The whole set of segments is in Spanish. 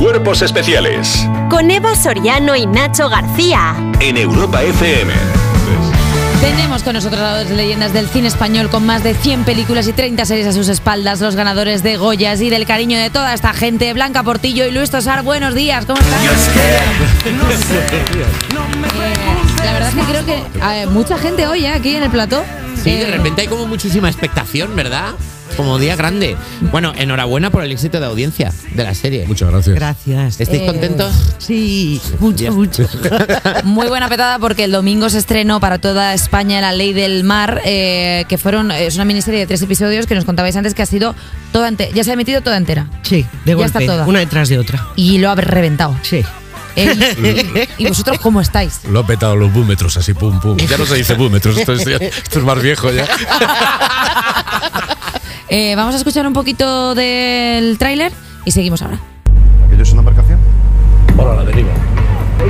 Cuerpos Especiales Con Eva Soriano y Nacho García. en Europa FM. Tenemos con nosotros a dos leyendas del cine español con más de 100 películas y 30 series a sus espaldas, los ganadores de Goyas y del cariño de toda esta gente, Blanca Portillo y Luis Tosar. Buenos días, ¿cómo están? Eh, la verdad es que creo que eh, mucha gente hoy eh, aquí en el plató. Sí, de Eh, repente hay como muchísima expectación, ¿verdad? Como día grande. Bueno, enhorabuena por el éxito de audiencia de la serie. Muchas gracias. Gracias. ¿Estáis Eh, contentos? Sí, mucho, mucho. Muy buena petada porque el domingo se estrenó para toda España La Ley del Mar, eh, que fueron es una miniserie de tres episodios que nos contabais antes que ha sido toda ente- ya se ha emitido toda entera Sí, de Ya golpe, está toda. una detrás de otra. y lo ha reventado. Sí. Eh, y, y vosotros cómo estáis? Lo ha petado los búmetros así, pum, pum. Ya no se dice búmetros, esto es, esto es más viejo ya. Eh, vamos a escuchar un poquito del tráiler y seguimos ahora. ¿Aquello es una embarcación? Para la deriva.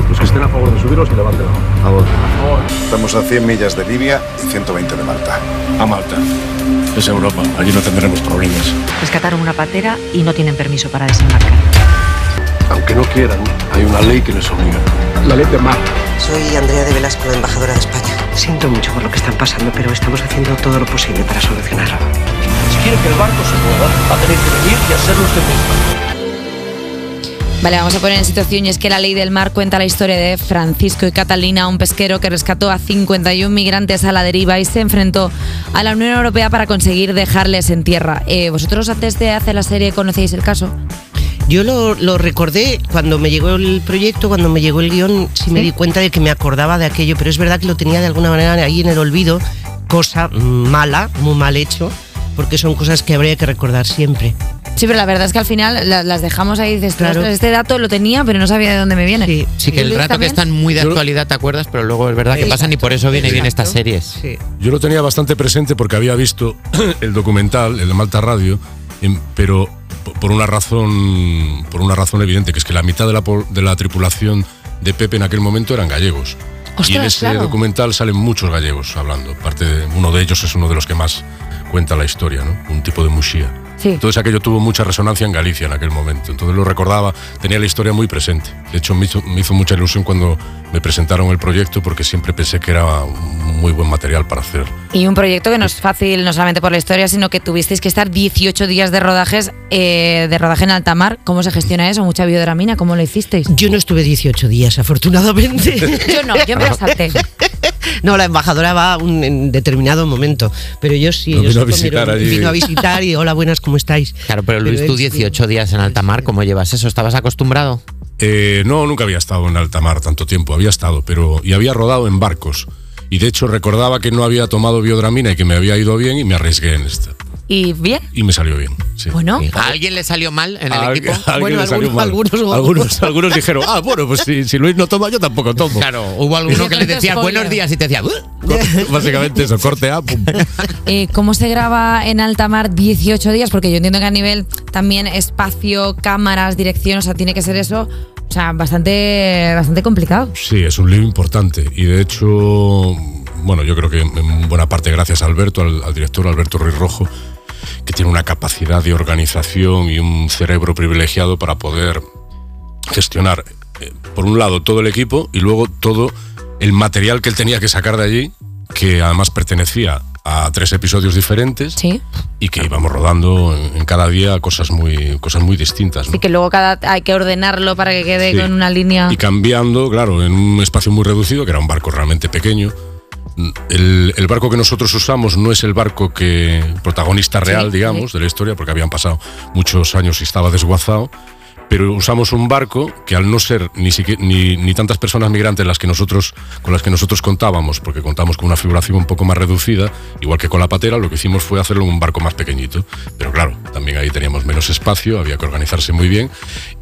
Los que estén a favor de subirlos, que levanten la mano. A favor. Estamos a 100 millas de Libia y 120 de Malta. A Malta. Es Europa. Allí no tendremos problemas. Rescataron una patera y no tienen permiso para desembarcar. Aunque no quieran, hay una ley que les obliga. La ley de mar. Soy Andrea de Velasco, la embajadora de España. Siento mucho por lo que están pasando, pero estamos haciendo todo lo posible para solucionarlo. Si quieren que el barco se mueva, va a tener que venir y hacerlo usted mismo. Vale, vamos a poner en situación y es que la ley del mar cuenta la historia de Francisco y Catalina, un pesquero que rescató a 51 migrantes a la deriva y se enfrentó a la Unión Europea para conseguir dejarles en tierra. Eh, ¿Vosotros antes de hacer la serie conocéis el caso? Yo lo, lo recordé cuando me llegó el proyecto, cuando me llegó el guion, sí, me ¿Sí? di cuenta de que me acordaba de aquello, pero es verdad que lo tenía de alguna manera ahí en el olvido, cosa mala, muy mal hecho, porque son cosas que habría que recordar siempre. Sí, pero la verdad es que al final la- las dejamos ahí y dices, Claro. "Ostras, este dato lo tenía, pero no sabía de dónde me viene. Sí, Sí, que el rato que también? están muy de actualidad, ¿te acuerdas? Pero luego es verdad que pasan y por eso viene bien estas series. Sí. Yo lo tenía bastante presente porque había visto el documental, el de Malta Radio, pero po- por una razón por una razón evidente, que es que la mitad de la, de la tripulación de Pepe en aquel momento eran gallegos. y en Ostras, ese claro. documental salen muchos gallegos hablando. Parte de- uno de ellos es uno de los que más cuenta la historia, ¿no? Un tipo de Muxía. Sí. Entonces aquello tuvo mucha resonancia en Galicia en aquel momento. Entonces lo recordaba, tenía la historia muy presente. De hecho, me hizo, me hizo mucha ilusión cuando me presentaron el proyecto porque siempre pensé que era un muy buen material para hacer. Y un proyecto que no es fácil, no solamente por la historia, sino que tuvisteis que estar 18 días de rodajes eh, de rodaje en alta mar. ¿Cómo se gestiona eso? ¿Mucha biodramina? ¿Cómo lo hicisteis? Yo no estuve 18 días, afortunadamente. Yo no, yo me la salté. No, la embajadora va un, en determinado momento, pero yo sí. Vino a visitar allí. Vino a visitar y hola, buenas, ¿cómo estáis? Claro, pero Luis, él tú sí. 18 días en alta mar, ¿cómo llevas eso? ¿Estabas acostumbrado? Eh, no, nunca había estado en alta mar tanto tiempo, había estado, pero y había rodado en barcos. Y de hecho recordaba que no había tomado biodramina y que me había ido bien y me arriesgué en esta. ¿Y bien? Y me salió bien. Sí. Bueno, ¿A alguien le salió mal en el A equipo? Bueno, le salió algunos- mal. algunos- algunos, algunos dijeron, ah, bueno, pues si, si Luis no toma, yo tampoco tomo. Claro, hubo alguno que le decía buenos días y te decía... "Uh". Básicamente eso, corte A, pum. eh, ¿cómo se graba en alta mar 18 días? Porque yo entiendo que a nivel también espacio, cámaras, dirección, o sea, tiene que ser eso, o sea, bastante, bastante complicado. Sí, es un lío importante. Y de hecho, bueno, yo creo que en buena parte gracias a Alberto, al, director Alberto Ruiz Rojo, que tiene una capacidad de organización y un cerebro privilegiado para poder gestionar, eh, por un lado, todo el equipo y luego todo el material que él tenía que sacar de allí, que además pertenecía a tres episodios diferentes Sí. y que íbamos rodando en, en cada día cosas muy, cosas muy distintas. ¿no? Así que luego cada hay que ordenarlo para que quede Sí. con una línea. Y cambiando, claro, en un espacio muy reducido, que era un barco realmente pequeño. El, el barco que nosotros usamos no es el barco que protagonista real, Sí, digamos, de la historia, porque habían pasado muchos años y estaba desguazado. Pero usamos un barco que al no ser ni, ni, tantas personas migrantes las que nosotros, con las que nosotros contábamos, porque contamos con una figuración un poco más reducida, igual que con la patera, lo que hicimos fue hacerlo en un barco más pequeñito. Pero claro, también ahí teníamos menos espacio, había que organizarse muy bien.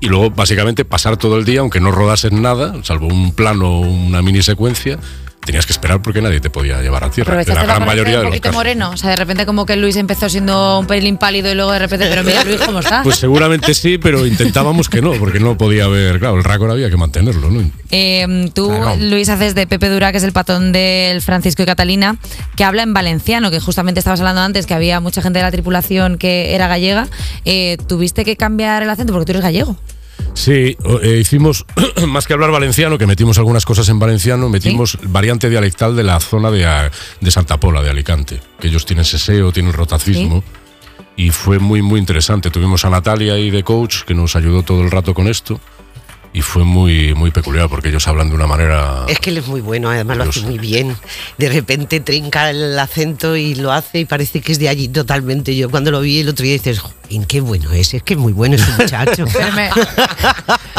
Y luego, básicamente, pasar todo el día, aunque no rodases nada, salvo un plano o una mini secuencia, tenías que esperar porque nadie te podía llevar a tierra. Aprovechaste la gran mayoría de los casos. moreno. O sea, de repente como que Luis empezó siendo un pelín pálido y luego de repente, pero mira Luis cómo está. Pues seguramente sí, pero intentábamos que no, porque no podía haber, claro, el récord había que mantenerlo, ¿no? Eh, tú, Claro. Luis, haces de Pepe Dura, que es el patón del Francisco y Catalina, que habla en valenciano, que justamente estabas hablando antes, que había mucha gente de la tripulación que era gallega. Eh, ¿Tuviste que cambiar el acento porque tú eres gallego? Sí, eh, hicimos, más que hablar valenciano, que metimos algunas cosas en valenciano, metimos variante dialectal de la zona de, de Santa Pola, de Alicante, que ellos tienen seseo, tienen rotacismo. Y fue muy, muy interesante. Tuvimos a Natalia ahí de coach, que nos ayudó todo el rato con esto. Y fue muy, muy peculiar, porque ellos hablan de una manera... Es que él es muy bueno, además lo hace muy bien. De repente trinca el acento y lo hace y parece que es de allí totalmente. Yo cuando lo vi el otro día dices, "Jolín, qué bueno es, es que es muy bueno ese muchacho. Me,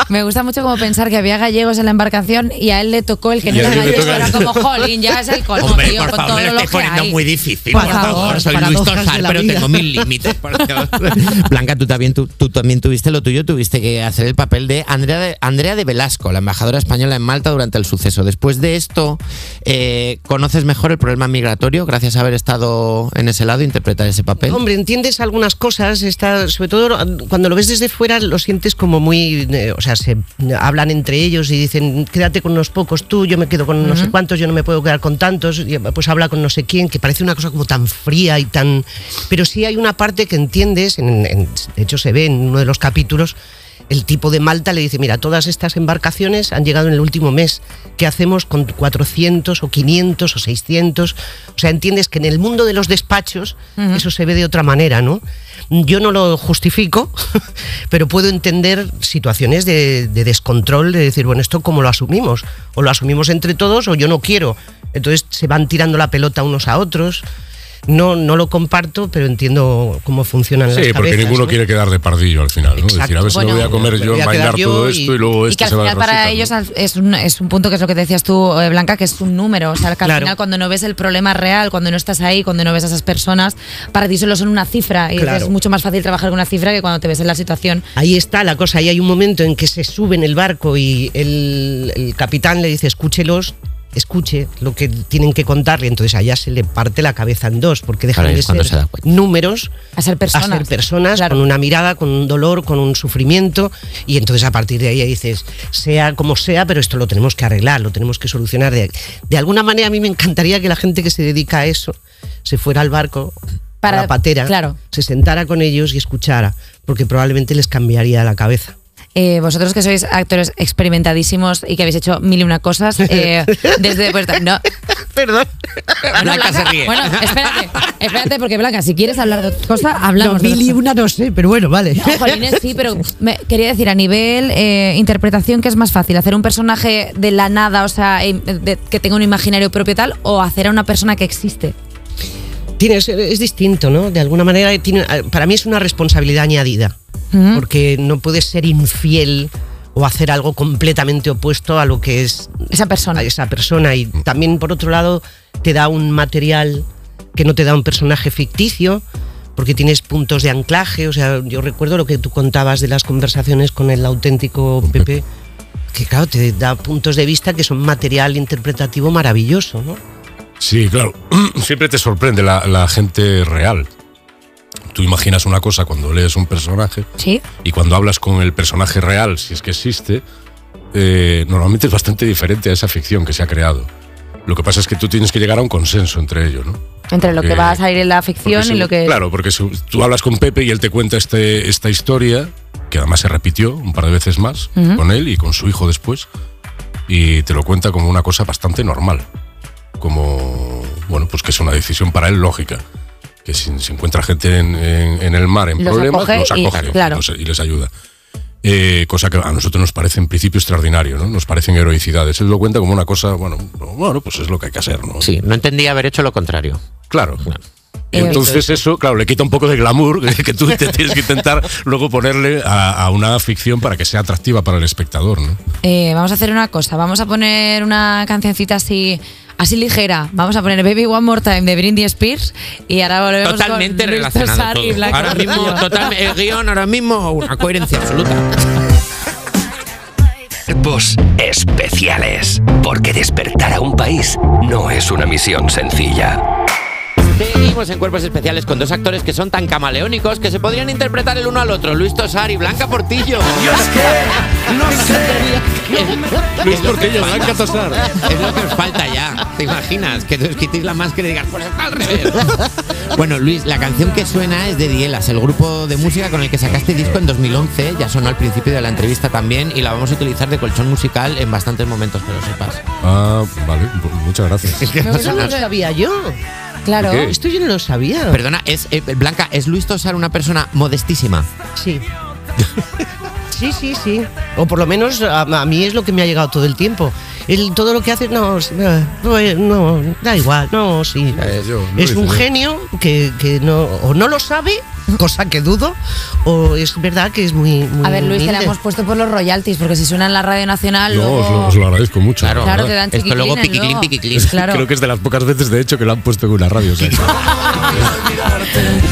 me gusta mucho como pensar que había gallegos en la embarcación y a él le tocó el que no era gallego. Era como, jolín, ya es el colmo, Hombre, tío, por con favor, todo me lo lo poniendo hay. muy difícil. Por Por, favor, favor, soy Luis la pero vida. tengo mil límites. Blanca, tú también, tú, tú también tuviste lo tuyo, tuviste que hacer el papel de Andrea, de Andrea de Velasco, la embajadora española en Malta durante el suceso. Después de esto, eh, ¿conoces mejor el problema migratorio gracias a haber estado en ese lado e interpretar ese papel? Hombre, entiendes algunas cosas, está, sobre todo cuando lo ves desde fuera lo sientes como muy, eh, o sea, se hablan entre ellos y dicen, quédate con unos pocos tú, yo me quedo con no sé cuántos, yo no me puedo quedar con tantos, pues habla con no sé quién, que parece una cosa como tan fría y tan... Pero sí hay una parte que entiendes, en- en- de hecho se ve en uno de los capítulos, el tipo de Malta le dice, mira, todas estas embarcaciones han llegado en el último mes. ¿Qué hacemos con 400 o 500 o 600? O sea, entiendes que en el mundo de los despachos eso se ve de otra manera, ¿no? Yo no lo justifico, pero puedo entender situaciones de, de descontrol, de decir, bueno, ¿esto cómo lo asumimos? O lo asumimos entre todos o yo no quiero. Entonces se van tirando la pelota unos a otros. No, no lo comparto, pero entiendo cómo funcionan las Sí, porque cabezas, ninguno ¿no? quiere quedar de pardillo al final, ¿no? Exacto. Decir, a ver si Bueno, me voy a comer me yo, bailar todo y- esto y luego Y este que al se va final para ellos es un, es un punto que es lo que decías tú, eh, Blanca, que es un número. O sea, que al Claro. final cuando no ves el problema real, cuando no estás ahí, cuando no ves a esas personas, para ti solo son una cifra. Y Claro. es mucho más fácil trabajar con una cifra que cuando te ves en la situación. Ahí está la cosa, ahí hay un momento en que se sube en el barco y el, el capitán le dice, escúchelos, escuche lo que tienen que contarle, entonces allá se le parte la cabeza en dos, porque dejan Claro, de ser se números A ser personas. a ser personas Claro. con una mirada, con un dolor, con un sufrimiento, y entonces a partir de ahí dices, sea como sea, pero esto lo tenemos que arreglar, lo tenemos que solucionar. De, de alguna manera a mí me encantaría que la gente que se dedica a eso se fuera al barco, Para- a la patera, claro. se sentara con ellos y escuchara, porque probablemente les cambiaría la cabeza. Eh, vosotros que sois actores experimentadísimos y que habéis hecho mil y una cosas, eh, desde. Pues, no, Perdón. Bueno, Blanca se ríe. Bueno, espérate, espérate, porque Blanca, si quieres hablar de otra cosa, hablamos. No, de mil y una no sé, pero bueno, vale. No, jolines, sí, pero me- quería decir, a nivel eh, interpretación, ¿qué es más fácil? ¿Hacer un personaje de la nada, o sea, de- que tenga un imaginario propio tal, o hacer a una persona que existe? Tienes, es distinto, ¿no? De alguna manera, tiene, para mí es una responsabilidad añadida, porque no puedes ser infiel o hacer algo completamente opuesto a lo que es Esa persona. a esa persona. Y también, por otro lado, te da un material que no te da un personaje ficticio, porque tienes puntos de anclaje. O sea, yo recuerdo lo que tú contabas de las conversaciones con el auténtico Pepe, que claro, te da puntos de vista que son material interpretativo maravilloso, ¿no? Sí, claro. Siempre te sorprende la, la gente real. Tú imaginas una cosa cuando lees un personaje Sí. y cuando hablas con el personaje real, si es que existe, eh, normalmente es bastante diferente a esa ficción que se ha creado. Lo que pasa es que tú tienes que llegar a un consenso entre ellos, ¿no? Entre lo que va a salir en la ficción Porque y si- lo que. Claro, porque si tú hablas con Pepe y él te cuenta este, esta historia, que además se repitió un par de veces más Ujú. con él y con su hijo después, y te lo cuenta como una cosa bastante normal. Como, bueno, pues que es una decisión para él lógica. Que si se encuentra gente en, en- en el mar en Los problemas, acoge los y- acoge claro. los- y les ayuda. Eh, cosa que a nosotros nos parece en principio extraordinario, ¿no? Nos parecen heroicidades. Él lo cuenta como una cosa, bueno, bueno, pues es lo que hay que hacer, ¿no? Sí, no entendía haber hecho lo contrario. Claro. Entonces eso, claro, le quita un poco de glamour que tú te tienes que intentar luego ponerle a, a una ficción para que sea atractiva para el espectador, ¿no? Eh, vamos a hacer una cosa. Vamos a poner una cancioncita así. Así ligera, vamos a poner Baby One More Time de Britney Spears y ahora volvemos Totalmente con Luis relacionado Tosar y todo. Blanca Ahora mismo, total, el guion ahora mismo, una coherencia absoluta. Cuerpos especiales. Porque despertar a un país no es una misión sencilla. Seguimos en Cuerpos Especiales con dos actores que son tan camaleónicos que se podrían interpretar el uno al otro, Luis Tosar y Blanca Portillo. Y es que Luis Portillo, Blanca Tosar. Es lo que os falta ya. ¿Te imaginas? Que te os quitéis la máscara y digas, pues está al revés. bueno, Luis, la canción que suena es de Dielas, el grupo de música con el que sacaste disco en 2011. Ya sonó al principio de la entrevista también y la vamos a utilizar de colchón musical en bastantes momentos, que lo sepas. Ah, vale, pues muchas gracias. Es que no Eso no lo sabía yo. Claro. ¿Qué? Esto yo no lo sabía. Perdona, es eh, Blanca, ¿es Luis Tosar una persona modestísima? Sí. Sí, sí, sí. O por lo menos a, a mí es lo que me ha llegado todo el tiempo. El, todo lo que hace, no, sí, eh, no, eh, no, da igual, no, sí. Eh, yo, no es un yo. genio que, que no, o no lo sabe, cosa que dudo, o es verdad que es muy. muy A ver, Luis, te la humilde. hemos puesto por los royalties, porque si suena en la radio nacional, No, luego... os lo, os lo agradezco mucho. Claro, Claro, te dan Esto luego piquiclín, piquiclín. Claro. Creo que es de las pocas veces, de hecho, que lo han puesto en una radio. o sea.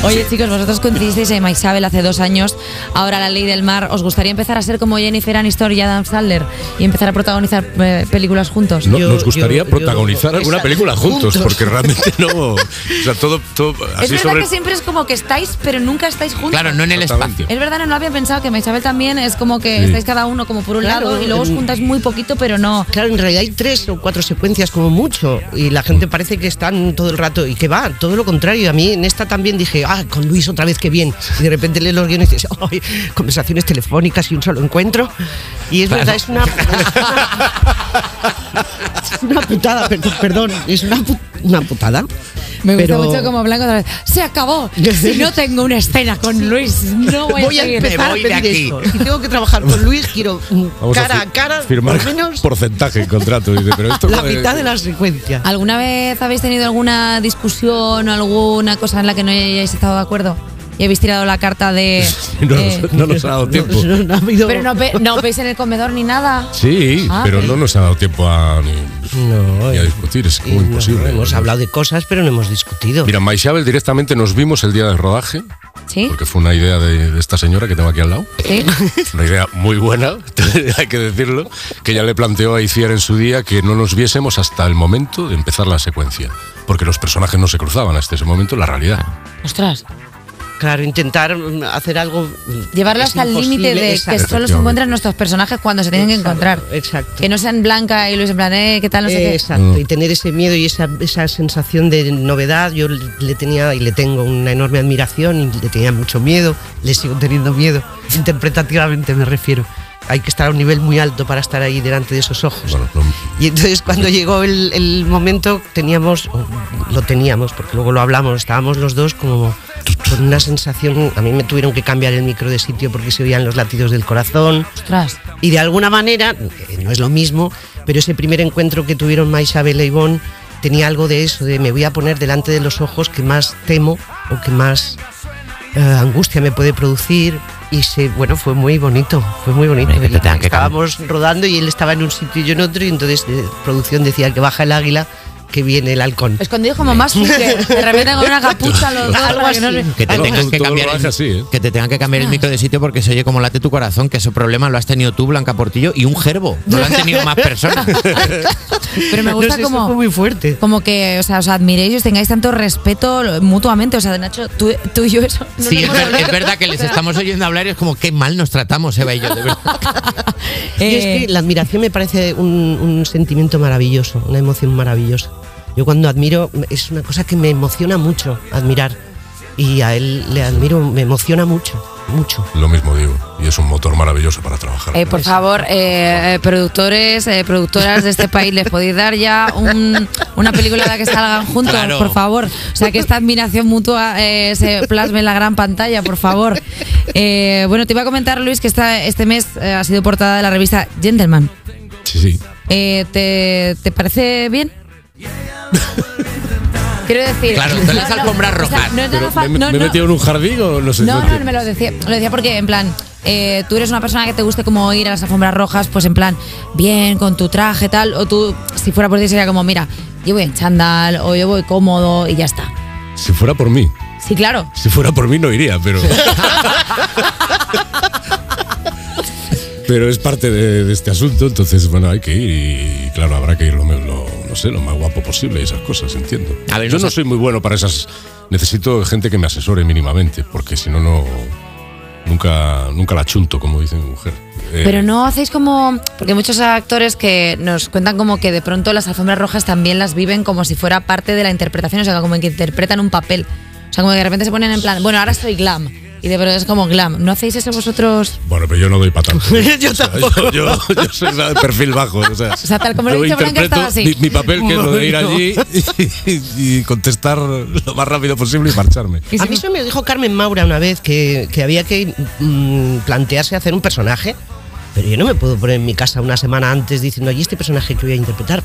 Oye, chicos, vosotros coincidisteis en Isabel hace dos años. Ahora la ley del mar. ¿Os gustaría empezar a ser como Jennifer Aniston y Adam Sandler y empezar a protagonizar eh, películas juntos? No, Yo- nos gustaría yo- yo- protagonizar alguna esa- película juntos, juntos. porque realmente no. O sea, todo. todo es así verdad sobre. que siempre es como que estáis, pero nunca estáis juntos. Claro, no en el espacio. Es verdad, no lo había pensado que Isabel también es como que Sí. estáis cada uno como por un Claro, lado y luego os en- juntáis muy poquito, pero no. Claro, en realidad hay tres o cuatro secuencias como mucho y la gente parece que están todo el rato y que va, todo lo contrario. A mí en esta también dije, ah, con Luis otra vez que bien. Y de repente lees los guiones y dices, ay, conversaciones telefónicas y un solo encuentro. Y es verdad, es una, es una putada, perdón, perdón, es una, pu- una putada. Me gusta Pero- mucho como Blanco otra vez. Se acabó. Si no tengo una escena con Luis, no voy, Voy a seguir. empezar a voy de aquí. Si tengo que trabajar con Luis, quiero Vamos cara a, a, cara, firmar menos porcentaje en contrato. Dice, pero esto la es- mitad de la secuencia. ¿Alguna vez habéis tenido alguna discusión o alguna cosa en la que no hayáis estado de acuerdo? Y habéis tirado la carta de. No, eh, nos, no nos ha dado tiempo. No, no ha habido- pero no, ve- no veis en el comedor ni nada. Sí, Ah, pero no nos ha dado tiempo a, ni, No, ni a discutir, es como no, imposible. hemos hablado de cosas, pero no hemos discutido. Mira, Maishabel directamente nos vimos el día del rodaje, ¿Sí? porque fue una idea de, de esta señora que tengo aquí al lado. ¿Sí? Una idea muy buena, hay que decirlo, que ella le planteó a Iciar en su día que no nos viésemos hasta el momento de empezar la secuencia, porque los personajes no se cruzaban hasta ese momento en la realidad. Ostras. Claro, intentar mm, hacer algo. mm, Llevarlo hasta el límite de que solo se encuentran nuestros personajes cuando se tienen que encontrar. Exacto. Que no sean Blanca y Luis en plan, eh, ¿qué tal? No sé qué. Exacto, Mm. y tener ese miedo y esa, esa sensación de novedad, yo le tenía y le tengo una enorme admiración y le tenía mucho miedo, le sigo teniendo miedo, interpretativamente me refiero. Hay que estar a un nivel muy alto para estar ahí delante de esos ojos. Bueno, no- Y entonces cuando llegó el, el momento teníamos, o lo teníamos, porque luego lo hablamos, estábamos los dos como con una sensación, a mí me tuvieron que cambiar el micro de sitio porque se oían los latidos del corazón Ostras. y de alguna manera, eh, no es lo mismo, pero ese primer encuentro que tuvieron Maisabel e Ivonne tenía algo de eso, de me voy a poner delante de los ojos que más temo o que más eh, angustia me puede producir y se, bueno, fue muy bonito, fue muy bonito. Que Estábamos rodando y él estaba en un sitio y yo en otro y entonces eh, producción decía que baja el águila, que viene el halcón. Escondido como más que de repente con una capucha los dos. Algo para que no así. Que te tengan que cambiar el, así, ¿eh? que te tengan que cambiar el micro de sitio porque se oye como late tu corazón, que ese problema lo has tenido tú, Blanca Portillo, y un gerbo. No lo han tenido más personas. Pero me No gusta sé, como. fue muy fuerte. Como que, o sea, os admiréis y os tengáis tanto respeto mutuamente. O sea, Nacho, tú, tú y yo eso. no Sí, es, ver- es verdad que les estamos oyendo hablar y es como qué mal nos tratamos, Eva y yo, de verdad. Y es Eh, que la admiración me parece un, un sentimiento maravilloso, una emoción maravillosa. Yo cuando admiro, es una cosa que me emociona mucho admirar. Y a él le admiro, me emociona mucho, mucho. Lo mismo digo, y es un motor maravilloso para trabajar. Eh, por favor, eh, eh, productores, eh, productoras de este país, les podéis dar ya un- una película en la que salgan juntos, Claro. por favor. O sea, que esta admiración mutua eh, se plasme en la gran pantalla, por favor. Eh, bueno, te iba a comentar, Luis, que esta, este mes eh, ha sido portada de la revista Gentleman. Sí, sí. Eh, ¿te, te parece bien? Quiero decir. Claro, tú les alfombras o sea, rojas. no ¿Me, no, me he no. metido en un jardín o no sé? No, no, entiendo. me lo decía, lo decía porque, en plan, eh, tú eres una persona que te guste como ir a las alfombras rojas, pues en plan, bien, con tu traje, tal, o tú, si fuera por ti, sería como, mira, yo voy en chándal, o yo voy cómodo, y ya está. Si fuera por mí. Sí, claro. Si fuera por mí no iría, pero. pero es parte de, de este asunto, entonces, bueno, hay que ir y, claro, habrá que ir lo, lo- no sé, lo más guapo posible y esas cosas, entiendo. A ver, Yo no soy muy bueno para esas. Necesito gente que me asesore mínimamente, porque si no, no. Nunca, nunca la chunto, como dice mi mujer. Eh, Pero no hacéis como. Porque hay muchos actores que nos cuentan como que de pronto las alfombras rojas también las viven como si fuera parte de la interpretación, o sea, como que interpretan un papel. O sea, como que de repente se ponen en plan, bueno, ahora soy glam. Y de verdad es como glam. ¿No hacéis eso vosotros? Bueno, pero yo no doy para tanto. Yo O sea, tampoco. Yo, yo- yo soy de perfil bajo. O sea, O sea, tal como lo dicho Blanca, estaba así. Mi, mi papel, que es lo de ir allí y, y contestar lo más rápido posible y marcharme. Y A si- mí eso me dijo Carmen Maura una vez que, que había que mm, plantearse hacer un personaje, pero yo no me puedo poner en mi casa una semana antes diciendo, y este personaje que voy a interpretar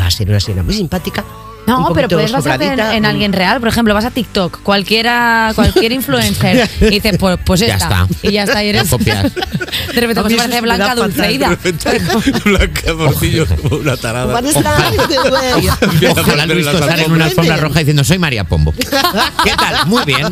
va a ser una escena muy simpática. No, pero puedes basarte en, en mm. alguien real. Por ejemplo, vas a TikTok, cualquiera, cualquier influencer, y dices, pues, pues Ya esta. está. Y ya está, y eres. Copias. De repente, A pues parece Blanca fatal. De Dulceida. repente, Blanca Morcillo es como una tarada. Van a estar, Ojalá Luis las Tosar en una alfombra roja diciendo soy María Pombo. ¿Qué tal? Muy bien.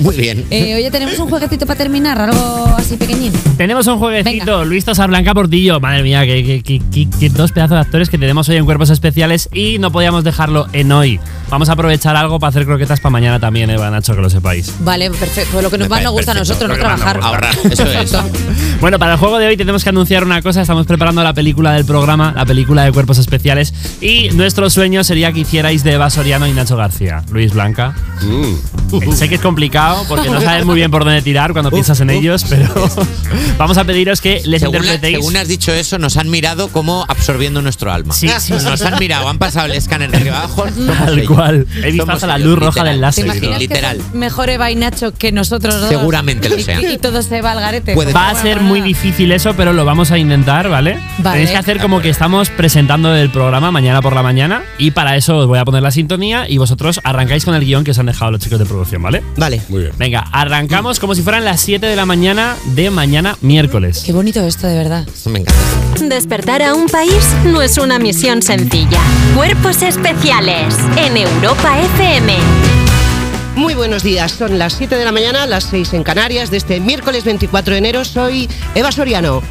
Muy bien. Eh, oye, tenemos un jueguecito para terminar, algo así pequeñín. Tenemos un jueguecito, Venga. Luis Tosar Blanca Portillo. Madre mía, que, que- que- que- dos pedazos de actores que tenemos hoy en cuerpos especiales y no podíamos dejarlo en hoy. Vamos a aprovechar algo para hacer croquetas para mañana también, Eva Nacho, que lo sepáis. Vale, perfecto. Pues lo que nos más nos gusta a parece nosotros, no perfecto. trabajar. Ahorrar, eso es. Bueno, para el juego de hoy tenemos que anunciar una cosa. Estamos preparando la película del programa, la película de cuerpos especiales. Y nuestro sueño sería que hicierais de Eva Soriano y Nacho García. Luis Blanca. Mm. Eh, Sé que es complicado porque no sabes muy bien por dónde tirar cuando piensas en ellos, pero vamos a pediros que les Según, la- interpretéis. según has dicho eso, nos han mirado como absorbiendo nuestro alma. Sí, sí, sí. Nos han mirado, han pasado el escáner de Tal cual. He visto Somos hasta la luz roja del ¿Te láser. imaginas literal. que son mejor Eva y Nacho que nosotros dos? Seguramente lo Y- sean. Y, y todo se va al garete. Puede Va a ser muy difícil eso, pero lo vamos a intentar, ¿vale? Vale. Tenéis que hacer como que estamos presentando el programa mañana por la mañana y para eso os voy a poner la sintonía y vosotros arrancáis con el guion que os han dejado los chicos de producción, ¿vale? Vale. Muy bien. Venga, arrancamos como si fueran las 7 de la mañana de mañana miércoles. Qué bonito esto, de verdad. Eso me encanta. Despertar a un país no es una misión sencilla. Cuerpos especiales en Europa FM. Muy buenos días, son las 7 de la mañana, las 6 en Canarias, de este miércoles 24 de enero. Soy Eva Soriano.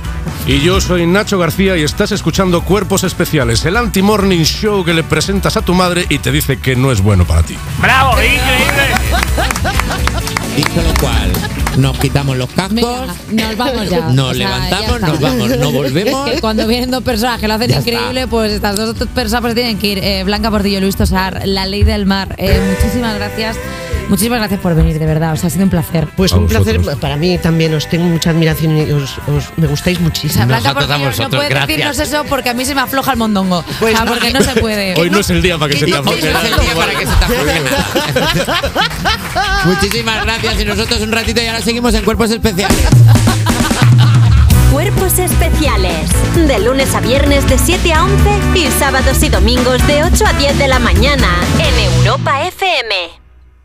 Y yo soy Nacho García y estás escuchando Cuerpos Especiales, el anti-morning show que le presentas a tu madre y te dice que no es bueno para ti. ¡Bravo! ¡Increíble! Dicho lo cual, nos quitamos los cascos. Venga, nos vamos ya. Nos O sea, levantamos, ya está. nos vamos, no volvemos. Que cuando vienen dos personas que lo hacen Ya está. increíble, pues estas dos personas pues tienen que ir. Eh, Blanca Portillo, Luis Tosar, La Ley del Mar. Eh, muchísimas gracias. Muchísimas gracias por venir, de verdad. O sea, ha sido un placer. Pues A un placer vosotros. para mí también, os tengo mucha admiración y os, os- me gustáis muchísimo. Blanca Nosotros a Portillo, no vosotros, puedes gracias. decirnos eso porque a mí se me afloja el mondongo. Pues o sea, no. porque no se puede. Hoy no es el día para que se te no- Hoy no afloje es el día para que se te afloje. Muchísimas gracias y nosotros un ratito y ahora seguimos en Cuerpos Especiales. Cuerpos especiales. De lunes a viernes de 7 a 11 y sábados y domingos de 8 a 10 de la mañana en Europa FM.